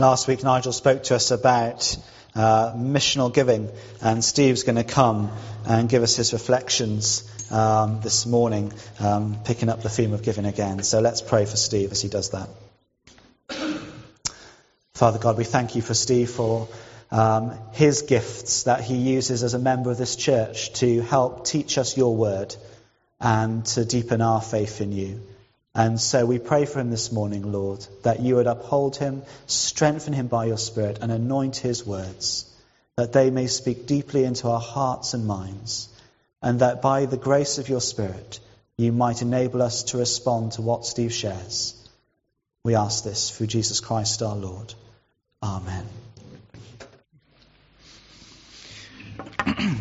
Last week, Nigel spoke to us about uh, missional giving, and Steve's going to come and give us his reflections um, this morning, um, picking up the theme of giving again. So let's pray for Steve as he does that. Father God, we thank you for Steve for um, his gifts that he uses as a member of this church to help teach us your word and to deepen our faith in you. And so we pray for him this morning, Lord, that you would uphold him, strengthen him by your Spirit, and anoint his words, that they may speak deeply into our hearts and minds, and that by the grace of your Spirit, you might enable us to respond to what Steve shares. We ask this through Jesus Christ our Lord. Amen.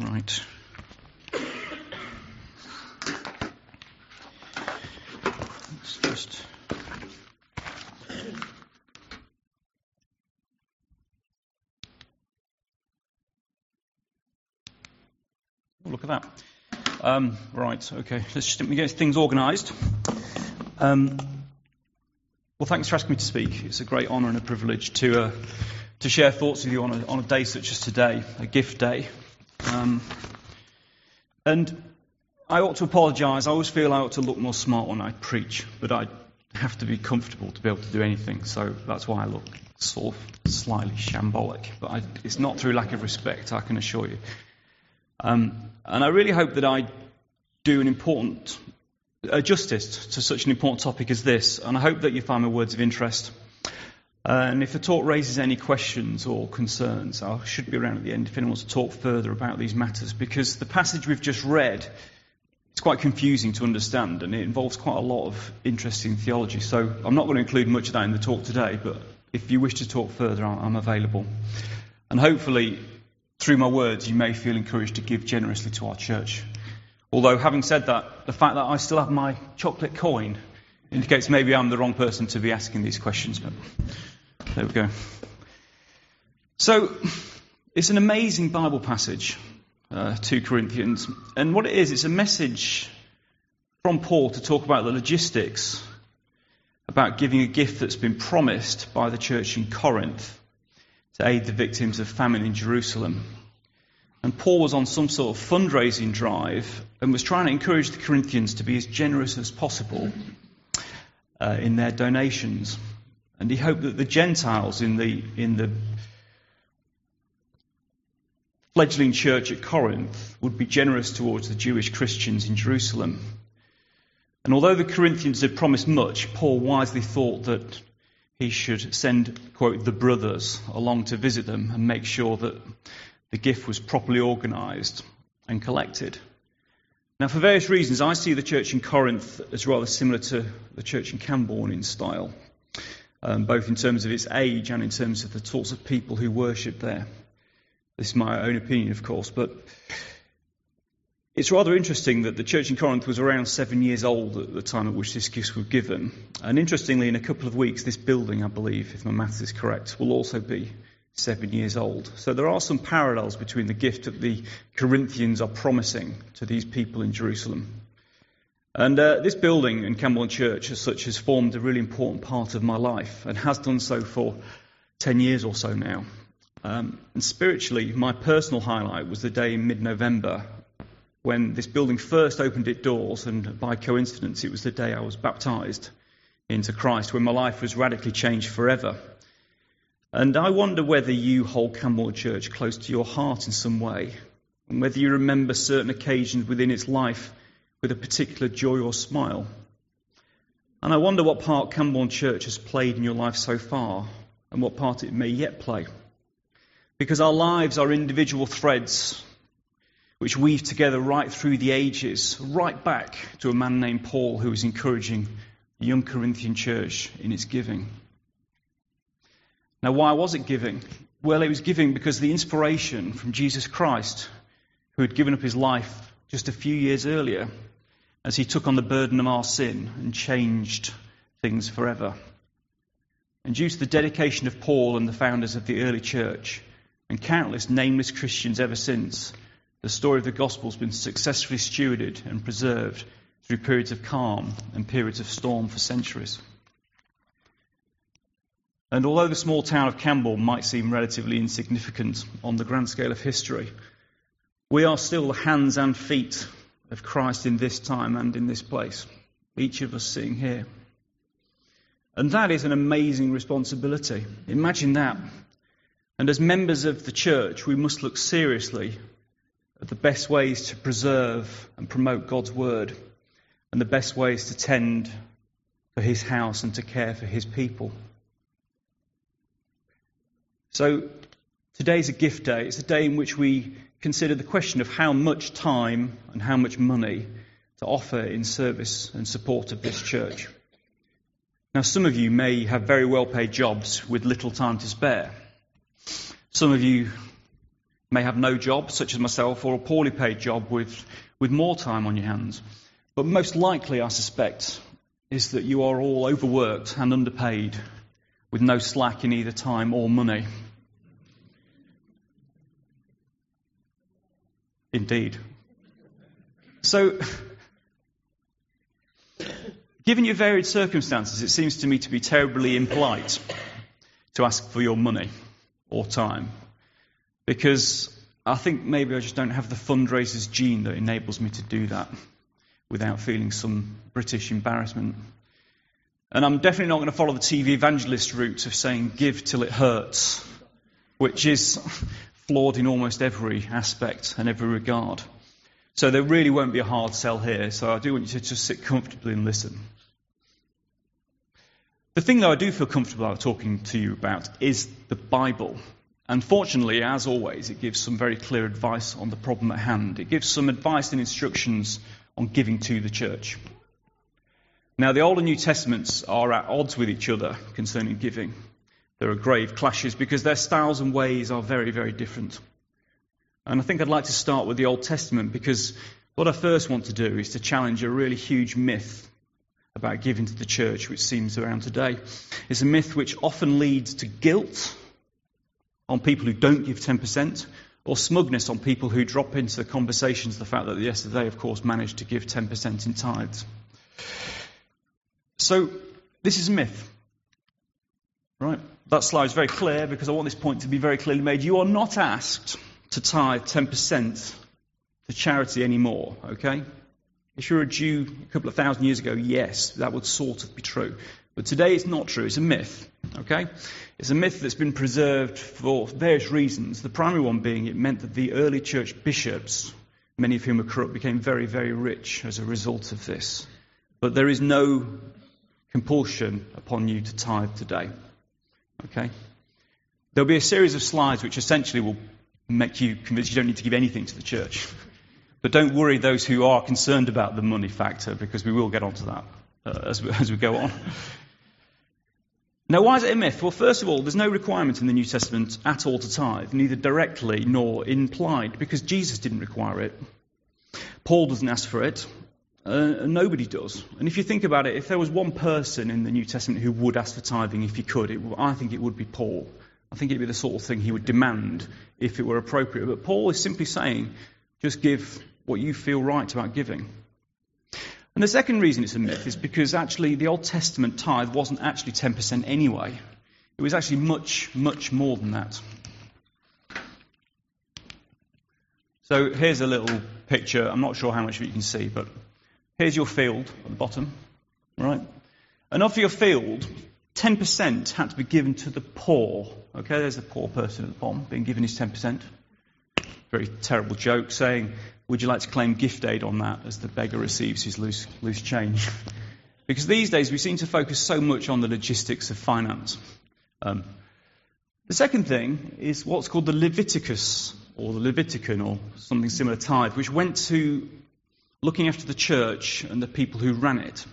right. just. Look at that. Um, right, okay. Let's just get things organised. Um, well, thanks for asking me to speak. It's a great honour and a privilege to uh, to share thoughts with you on a, on a day such as today, a gift day. Um, and I ought to apologise. I always feel I ought to look more smart when I preach, but I have to be comfortable to be able to do anything. So that's why I look sort of slightly shambolic. But I, it's not through lack of respect, I can assure you. Um, and I really hope that I do an important uh, justice to such an important topic as this. And I hope that you find my words of interest. Uh, and if the talk raises any questions or concerns, I should be around at the end if anyone wants to talk further about these matters, because the passage we've just read it's quite confusing to understand and it involves quite a lot of interesting theology. So I'm not going to include much of that in the talk today, but if you wish to talk further, I'm available. And hopefully, through my words, you may feel encouraged to give generously to our church. Although, having said that, the fact that I still have my chocolate coin indicates maybe I'm the wrong person to be asking these questions, but there we go. So, it's an amazing Bible passage uh, 2 Corinthians. And what it is, it's a message from Paul to talk about the logistics about giving a gift that's been promised by the church in Corinth aid the victims of famine in Jerusalem. And Paul was on some sort of fundraising drive and was trying to encourage the Corinthians to be as generous as possible uh, in their donations. And he hoped that the Gentiles in the, in the fledgling church at Corinth would be generous towards the Jewish Christians in Jerusalem. And although the Corinthians had promised much, Paul wisely thought that he should send, quote, the brothers along to visit them and make sure that the gift was properly organized and collected. Now, for various reasons, I see the church in Corinth as rather similar to the church in Cambourne in style, um, both in terms of its age and in terms of the sorts of people who worship there. This is my own opinion, of course, but it's rather interesting that the church in Corinth was around seven years old at the time at which this gift was given. And interestingly, in a couple of weeks, this building, I believe, if my maths is correct, will also be seven years old. So there are some parallels between the gift that the Corinthians are promising to these people in Jerusalem. And uh, this building in Cambourne Church, as such, has formed a really important part of my life and has done so for 10 years or so now. Um, and spiritually, my personal highlight was the day in mid November when this building first opened its doors, and by coincidence, it was the day I was baptized into Christ, when my life was radically changed forever. And I wonder whether you hold Cambourne Church close to your heart in some way, and whether you remember certain occasions within its life with a particular joy or smile. And I wonder what part Cambourne Church has played in your life so far, and what part it may yet play because our lives are individual threads which weave together right through the ages, right back to a man named Paul who was encouraging the young Corinthian church in its giving. Now, why was it giving? Well, it was giving because the inspiration from Jesus Christ, who had given up his life just a few years earlier as he took on the burden of our sin and changed things forever. And due to the dedication of Paul and the founders of the early church, and countless nameless Christians ever since, the story of the gospel has been successfully stewarded and preserved through periods of calm and periods of storm for centuries. And although the small town of Cambourne might seem relatively insignificant on the grand scale of history, we are still the hands and feet of Christ in this time and in this place, each of us sitting here. And that is an amazing responsibility. Imagine that. And as members of the church, we must look seriously at the best ways to preserve and promote God's word and the best ways to tend for his house and to care for his people. So, today's a gift day. It's a day in which we consider the question of how much time and how much money to offer in service and support of this church. Now, some of you may have very well paid jobs with little time to spare. Some of you may have no job, such as myself, or a poorly paid job with, with more time on your hands. But most likely, I suspect, is that you are all overworked and underpaid with no slack in either time or money. Indeed. So, Given your varied circumstances, it seems to me to be terribly impolite to ask for your money or time. Because I think maybe I just don't have the fundraiser's gene that enables me to do that without feeling some British embarrassment. And I'm definitely not going to follow the TV evangelist route of saying give till it hurts, which is flawed in almost every aspect and every regard. So there really won't be a hard sell here. So I do want you to just sit comfortably and listen. The thing that I do feel comfortable about talking to you about is the Bible. Unfortunately, as always, it gives some very clear advice on the problem at hand. It gives some advice and instructions on giving to the church. Now, the Old and New Testaments are at odds with each other concerning giving. There are grave clashes because their styles and ways are very, very different. And I think I'd like to start with the Old Testament because what I first want to do is to challenge a really huge myth about giving to the church, which seems around today. It's a myth which often leads to guilt on people who don't give 10%, or smugness on people who drop into the conversations the fact that yesterday, of course, managed to give 10% in tithes. So, this is a myth. Right? That slide is very clear because I want this point to be very clearly made. You are not asked to tithe 10% to charity anymore, okay? If you were a Jew a couple of thousand years ago, yes, that would sort of be true. But today it's not true. It's a myth. Okay? It's a myth that's been preserved for various reasons. The primary one being it meant that the early church bishops, many of whom were corrupt, became very, very rich as a result of this. But there is no compulsion upon you to tithe today. Okay? There'll be a series of slides which essentially will make you convinced you don't need to give anything to the church. But don't worry those who are concerned about the money factor, because we will get onto that uh, as, we, as we go on. Now, why is it a myth? Well, first of all, there's no requirement in the New Testament at all to tithe, neither directly nor implied, because Jesus didn't require it. Paul doesn't ask for it. Uh, nobody does. And if you think about it, if there was one person in the New Testament who would ask for tithing if he could, it, I think it would be Paul. I think it'd be the sort of thing he would demand if it were appropriate. But Paul is simply saying, just give what you feel right about giving. And the second reason it's a myth is because actually the Old Testament tithe wasn't actually 10% anyway. It was actually much, much more than that. So here's a little picture. I'm not sure how much of it you can see, but here's your field at the bottom, right? And of your field, 10% had to be given to the poor. Okay, there's the poor person at the bottom being given his 10%. Very terrible joke saying would you like to claim gift aid on that as the beggar receives his loose, loose change? because these days we seem to focus so much on the logistics of finance. Um, the second thing is what's called the Leviticus, or the Levitican, or something similar tithe, which went to looking after the church and the people who ran it.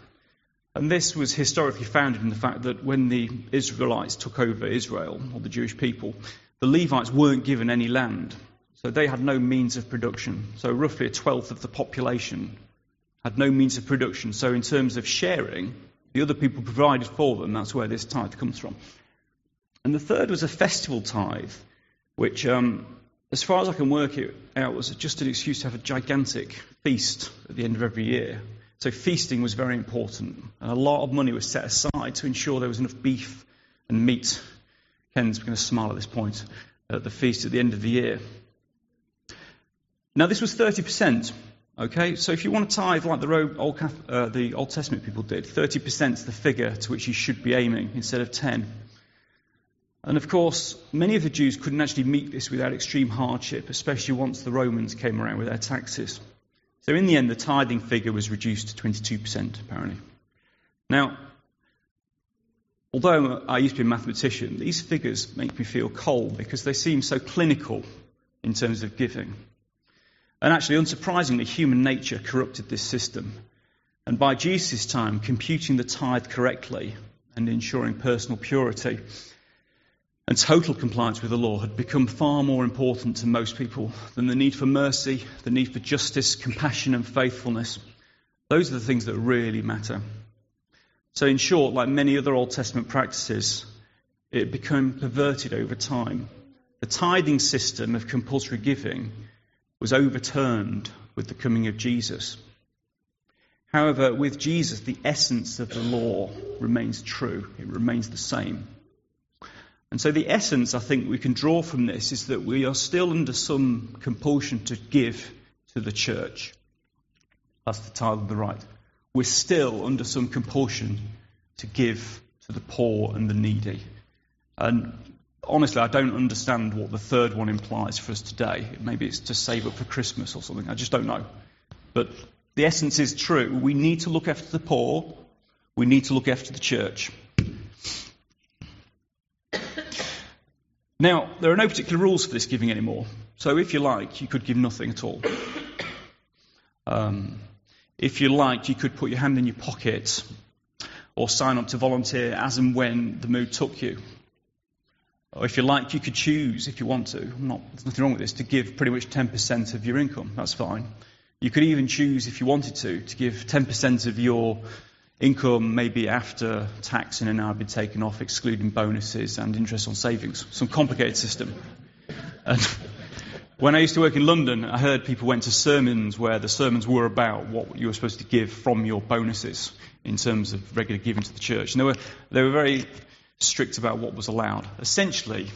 And this was historically founded in the fact that when the Israelites took over Israel, or the Jewish people, the Levites weren't given any land. So they had no means of production. So roughly a twelfth of the population had no means of production. So in terms of sharing, the other people provided for them. That's where this tithe comes from. And the third was a festival tithe, which, um, as far as I can work it out, was just an excuse to have a gigantic feast at the end of every year. So feasting was very important. And a lot of money was set aside to ensure there was enough beef and meat. Ken's going to smile at this point at the feast at the end of the year. Now, this was 30%. Okay, so if you want to tithe like the Old, uh, the Old Testament people did, 30% is the figure to which you should be aiming instead of 10. And of course, many of the Jews couldn't actually meet this without extreme hardship, especially once the Romans came around with their taxes. So in the end, the tithing figure was reduced to 22%, apparently. Now, although I used to be a mathematician, these figures make me feel cold because they seem so clinical in terms of giving. And actually, unsurprisingly, human nature corrupted this system. And by Jesus' time, computing the tithe correctly and ensuring personal purity and total compliance with the law had become far more important to most people than the need for mercy, the need for justice, compassion, and faithfulness. Those are the things that really matter. So, in short, like many other Old Testament practices, it became perverted over time. The tithing system of compulsory giving was overturned with the coming of Jesus. However, with Jesus, the essence of the law remains true, it remains the same. And so, the essence I think we can draw from this is that we are still under some compulsion to give to the church. That's the title of the right. We're still under some compulsion to give to the poor and the needy. And honestly, I don't understand what the third one implies for us today. Maybe it's to save up for Christmas or something. I just don't know. But the essence is true. We need to look after the poor. We need to look after the church. Now, there are no particular rules for this giving anymore. So, if you like, you could give nothing at all. Um, if you like, you could put your hand in your pocket or sign up to volunteer as and when the mood took you. Or if you like, you could choose, if you want to, not, there's nothing wrong with this, to give pretty much 10% of your income. That's fine. You could even choose, if you wanted to, to give 10% of your income maybe after tax and now been taken off, excluding bonuses and interest on savings. Some complicated system. And when I used to work in London, I heard people went to sermons where the sermons were about what you were supposed to give from your bonuses in terms of regular giving to the church. And they were, they were very strict about what was allowed. Essentially,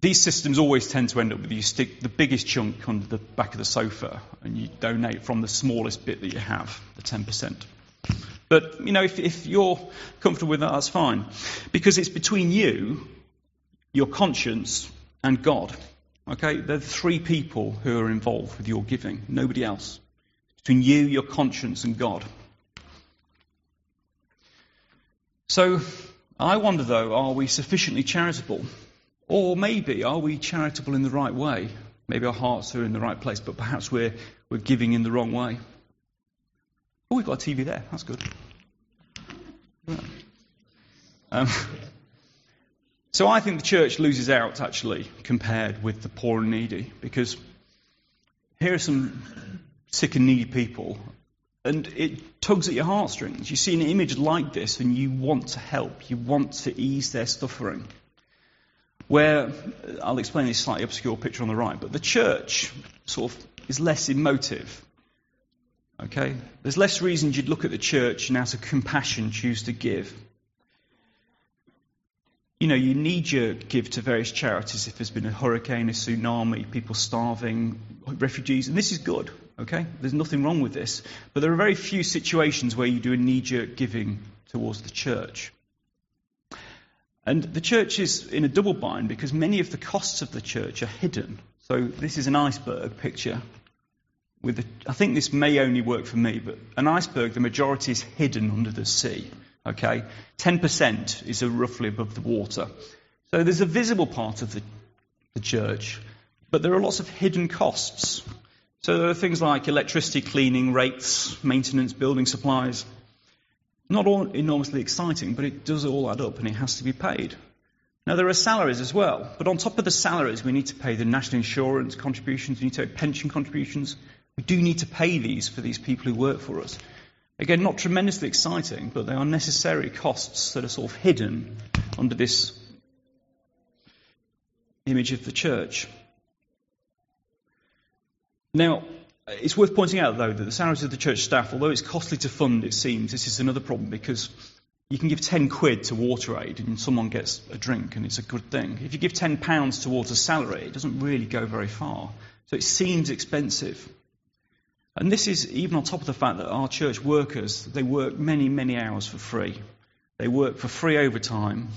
these systems always tend to end up with you stick the biggest chunk under the back of the sofa and you donate from the smallest bit that you have, the 10%. But, you know, if, if you're comfortable with that, that's fine. Because it's between you, your conscience, and God. Okay? There are three people who are involved with your giving, nobody else. Between you, your conscience, and God. So, I wonder, though, are we sufficiently charitable? Or maybe, are we charitable in the right way? Maybe our hearts are in the right place, but perhaps we're, we're giving in the wrong way. Oh, we've got a TV there. That's good. Um, so I think the church loses out, actually, compared with the poor and needy, because here are some sick and needy people, and it tugs at your heartstrings. You see an image like this and you want to help, you want to ease their suffering. Where, I'll explain this slightly obscure picture on the right, but the church sort of is less emotive. Okay? There's less reasons you'd look at the church and out of compassion choose to give. You know, you need your give to various charities if there's been a hurricane, a tsunami, people starving, refugees, and this is good. Okay? There's nothing wrong with this. But there are very few situations where you do a knee jerk giving towards the church. And the church is in a double bind because many of the costs of the church are hidden. So this is an iceberg picture. With I think this may only work for me, but an iceberg, the majority is hidden under the sea. Okay? 10% is roughly above the water. So there's a visible part of the, the church, but there are lots of hidden costs. So there are things like electricity, cleaning, rates, maintenance, building supplies. Not all enormously exciting, but it does all add up and it has to be paid. Now there are salaries as well, but on top of the salaries, we need to pay the national insurance contributions, we need to pay pension contributions. We do need to pay these for these people who work for us. Again, not tremendously exciting, but they are necessary costs that are sort of hidden under this image of the church. Now, it's worth pointing out, though, that the salaries of the church staff, although it's costly to fund, it seems, this is another problem because you can give 10 quid to water aid and someone gets a drink and it's a good thing. If you give 10 pounds towards a salary, it doesn't really go very far. So it seems expensive. And this is even on top of the fact that our church workers, they work many, many hours for free. They work for free overtime.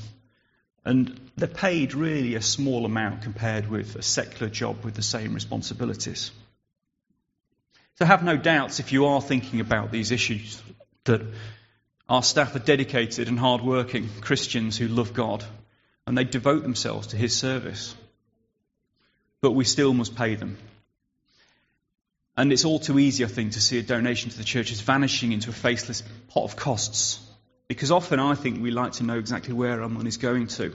And they're paid really a small amount compared with a secular job with the same responsibilities. So have no doubts if you are thinking about these issues that our staff are dedicated and hard-working Christians who love God and they devote themselves to His service. But we still must pay them. And it's all too easy, I think, to see a donation to the church as vanishing into a faceless pot of costs. Because often I think we like to know exactly where our money's going to.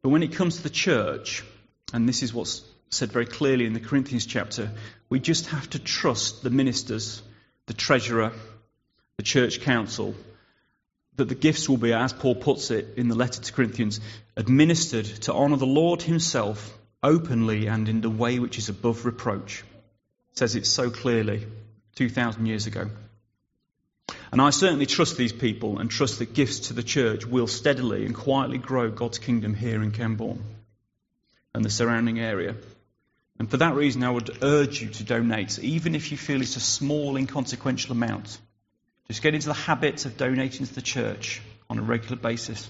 But when it comes to the church, and this is what's said very clearly in the Corinthians chapter, we just have to trust the ministers, the treasurer, the church council, that the gifts will be, as Paul puts it in the letter to Corinthians, administered to honour the Lord Himself openly and in the way which is above reproach. It says it so clearly 2,000 years ago. And I certainly trust these people and trust that gifts to the church will steadily and quietly grow God's kingdom here in Cambourne and the surrounding area. And for that reason, I would urge you to donate, even if you feel it's a small, inconsequential amount. Just get into the habit of donating to the church on a regular basis.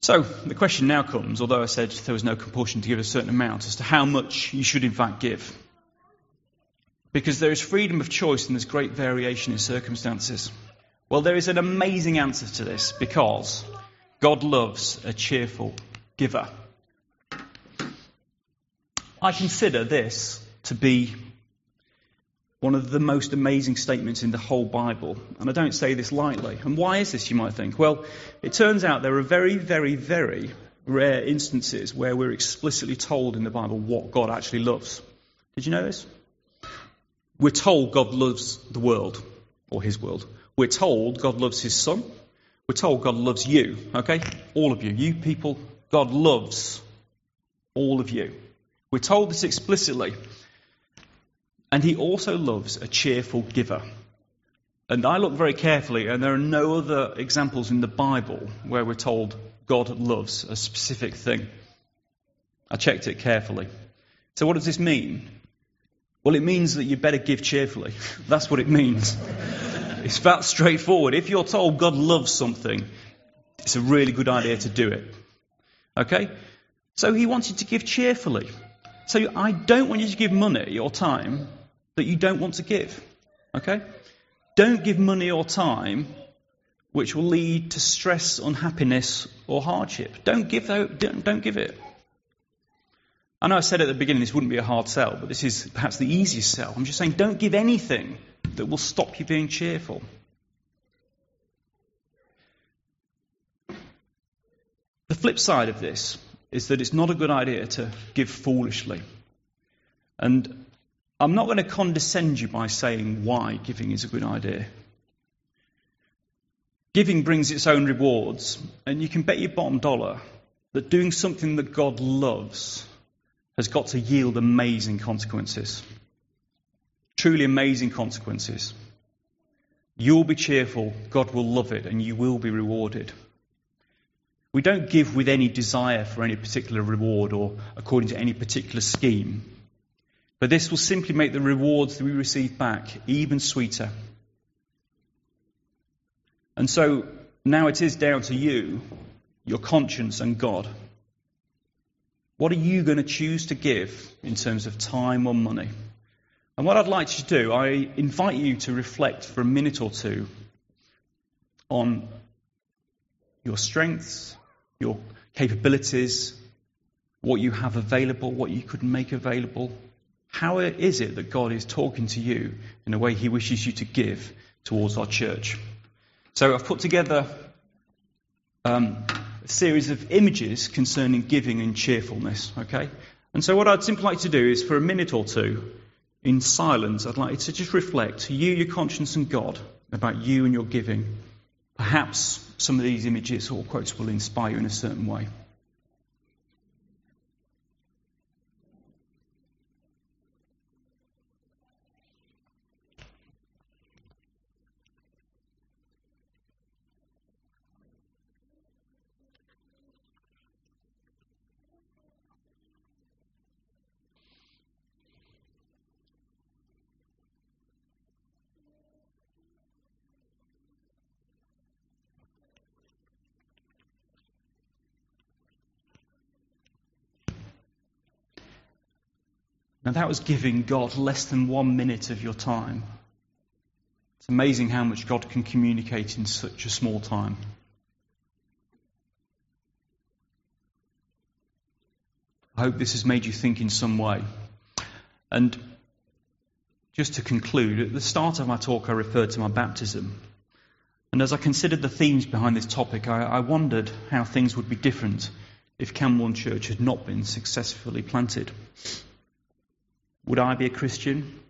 So, the question now comes, although I said there was no compulsion to give a certain amount, as to how much you should in fact give. Because there is freedom of choice and there's great variation in circumstances. Well, there is an amazing answer to this because God loves a cheerful giver. I consider this to be one of the most amazing statements in the whole Bible. And I don't say this lightly. And why is this, you might think? Well, it turns out there are very, very, very rare instances where we're explicitly told in the Bible what God actually loves. Did you know this? We're told God loves the world, or his world. We're told God loves his son. We're told God loves you, okay? All of you. You people, God loves all of you. We're told this explicitly. And he also loves a cheerful giver. And I look very carefully, and there are no other examples in the Bible where we're told God loves a specific thing. I checked it carefully. So, what does this mean? Well, it means that you better give cheerfully. That's what it means. it's that straightforward. If you're told God loves something, it's a really good idea to do it. Okay? So, he wanted to give cheerfully. So, I don't want you to give money or time that you don't want to give. Okay? Don't give money or time which will lead to stress, unhappiness, or hardship. Don't give, don't, don't give it. I know I said at the beginning this wouldn't be a hard sell, but this is perhaps the easiest sell. I'm just saying don't give anything that will stop you being cheerful. The flip side of this is that it's not a good idea to give foolishly. And I'm not going to condescend you by saying why giving is a good idea. Giving brings its own rewards, and you can bet your bottom dollar that doing something that God loves has got to yield amazing consequences. Truly amazing consequences. You'll be cheerful, God will love it, and you will be rewarded. We don't give with any desire for any particular reward or according to any particular scheme. But this will simply make the rewards that we receive back even sweeter. And so now it is down to you, your conscience, and God. What are you going to choose to give in terms of time or money? And what I'd like you to do, I invite you to reflect for a minute or two on your strengths, your capabilities, what you have available, what you could make available, how is it that God is talking to you in a way He wishes you to give towards our church? So I've put together um, a series of images concerning giving and cheerfulness, okay? And so what I'd simply like to do is for a minute or two, in silence, I'd like to just reflect, you, your conscience, and God, about you and your giving. Perhaps some of these images or quotes will inspire you in a certain way. Now, that was giving God less than one minute of your time. It's amazing how much God can communicate in such a small time. I hope this has made you think in some way. And just to conclude, at the start of my talk, I referred to my baptism. And as I considered the themes behind this topic, I, I wondered how things would be different if Cambourne Church had not been successfully planted. Would I be a Christian?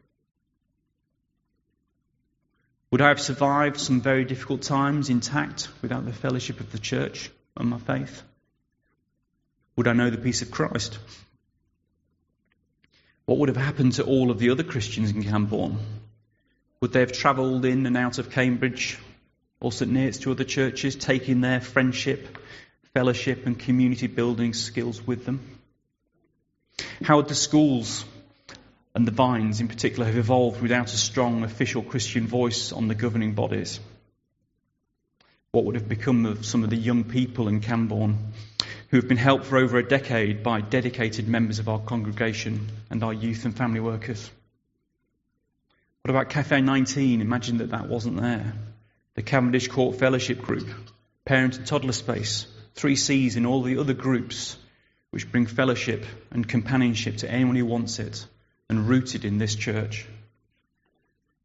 Would I have survived some very difficult times intact without the fellowship of the church and my faith? Would I know the peace of Christ? What would have happened to all of the other Christians in Cambourne? Would they have travelled in and out of Cambridge or St Neots to other churches, taking their friendship, fellowship, and community building skills with them? How would the schools and the Vines in particular have evolved without a strong official Christian voice on the governing bodies? What would have become of some of the young people in Cambourne who have been helped for over a decade by dedicated members of our congregation and our youth and family workers? What about Cafe 19? Imagine that that wasn't there the Cavendish Court Fellowship Group, Parent and Toddler Space, 3Cs, and all the other groups which bring fellowship and companionship to anyone who wants it and rooted in this church.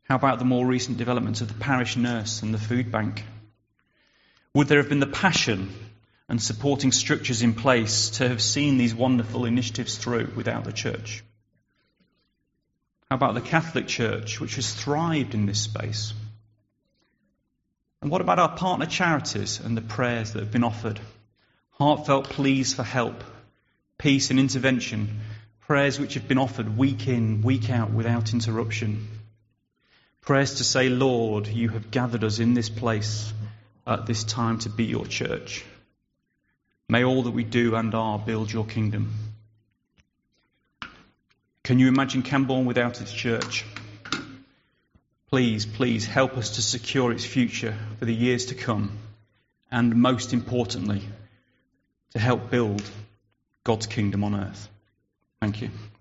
How about the more recent developments of the parish nurse and the food bank? Would there have been the passion and supporting structures in place to have seen these wonderful initiatives through without the church? How about the Catholic Church, which has thrived in this space? And what about our partner charities and the prayers that have been offered? Heartfelt pleas for help, peace and intervention, prayers which have been offered week in, week out without interruption. Prayers to say, Lord, you have gathered us in this place at this time to be your church. May all that we do and are build your kingdom. Can you imagine Cambourne without its church? Please, please help us to secure its future for the years to come, and most importantly, to help build God's kingdom on earth. Thank you.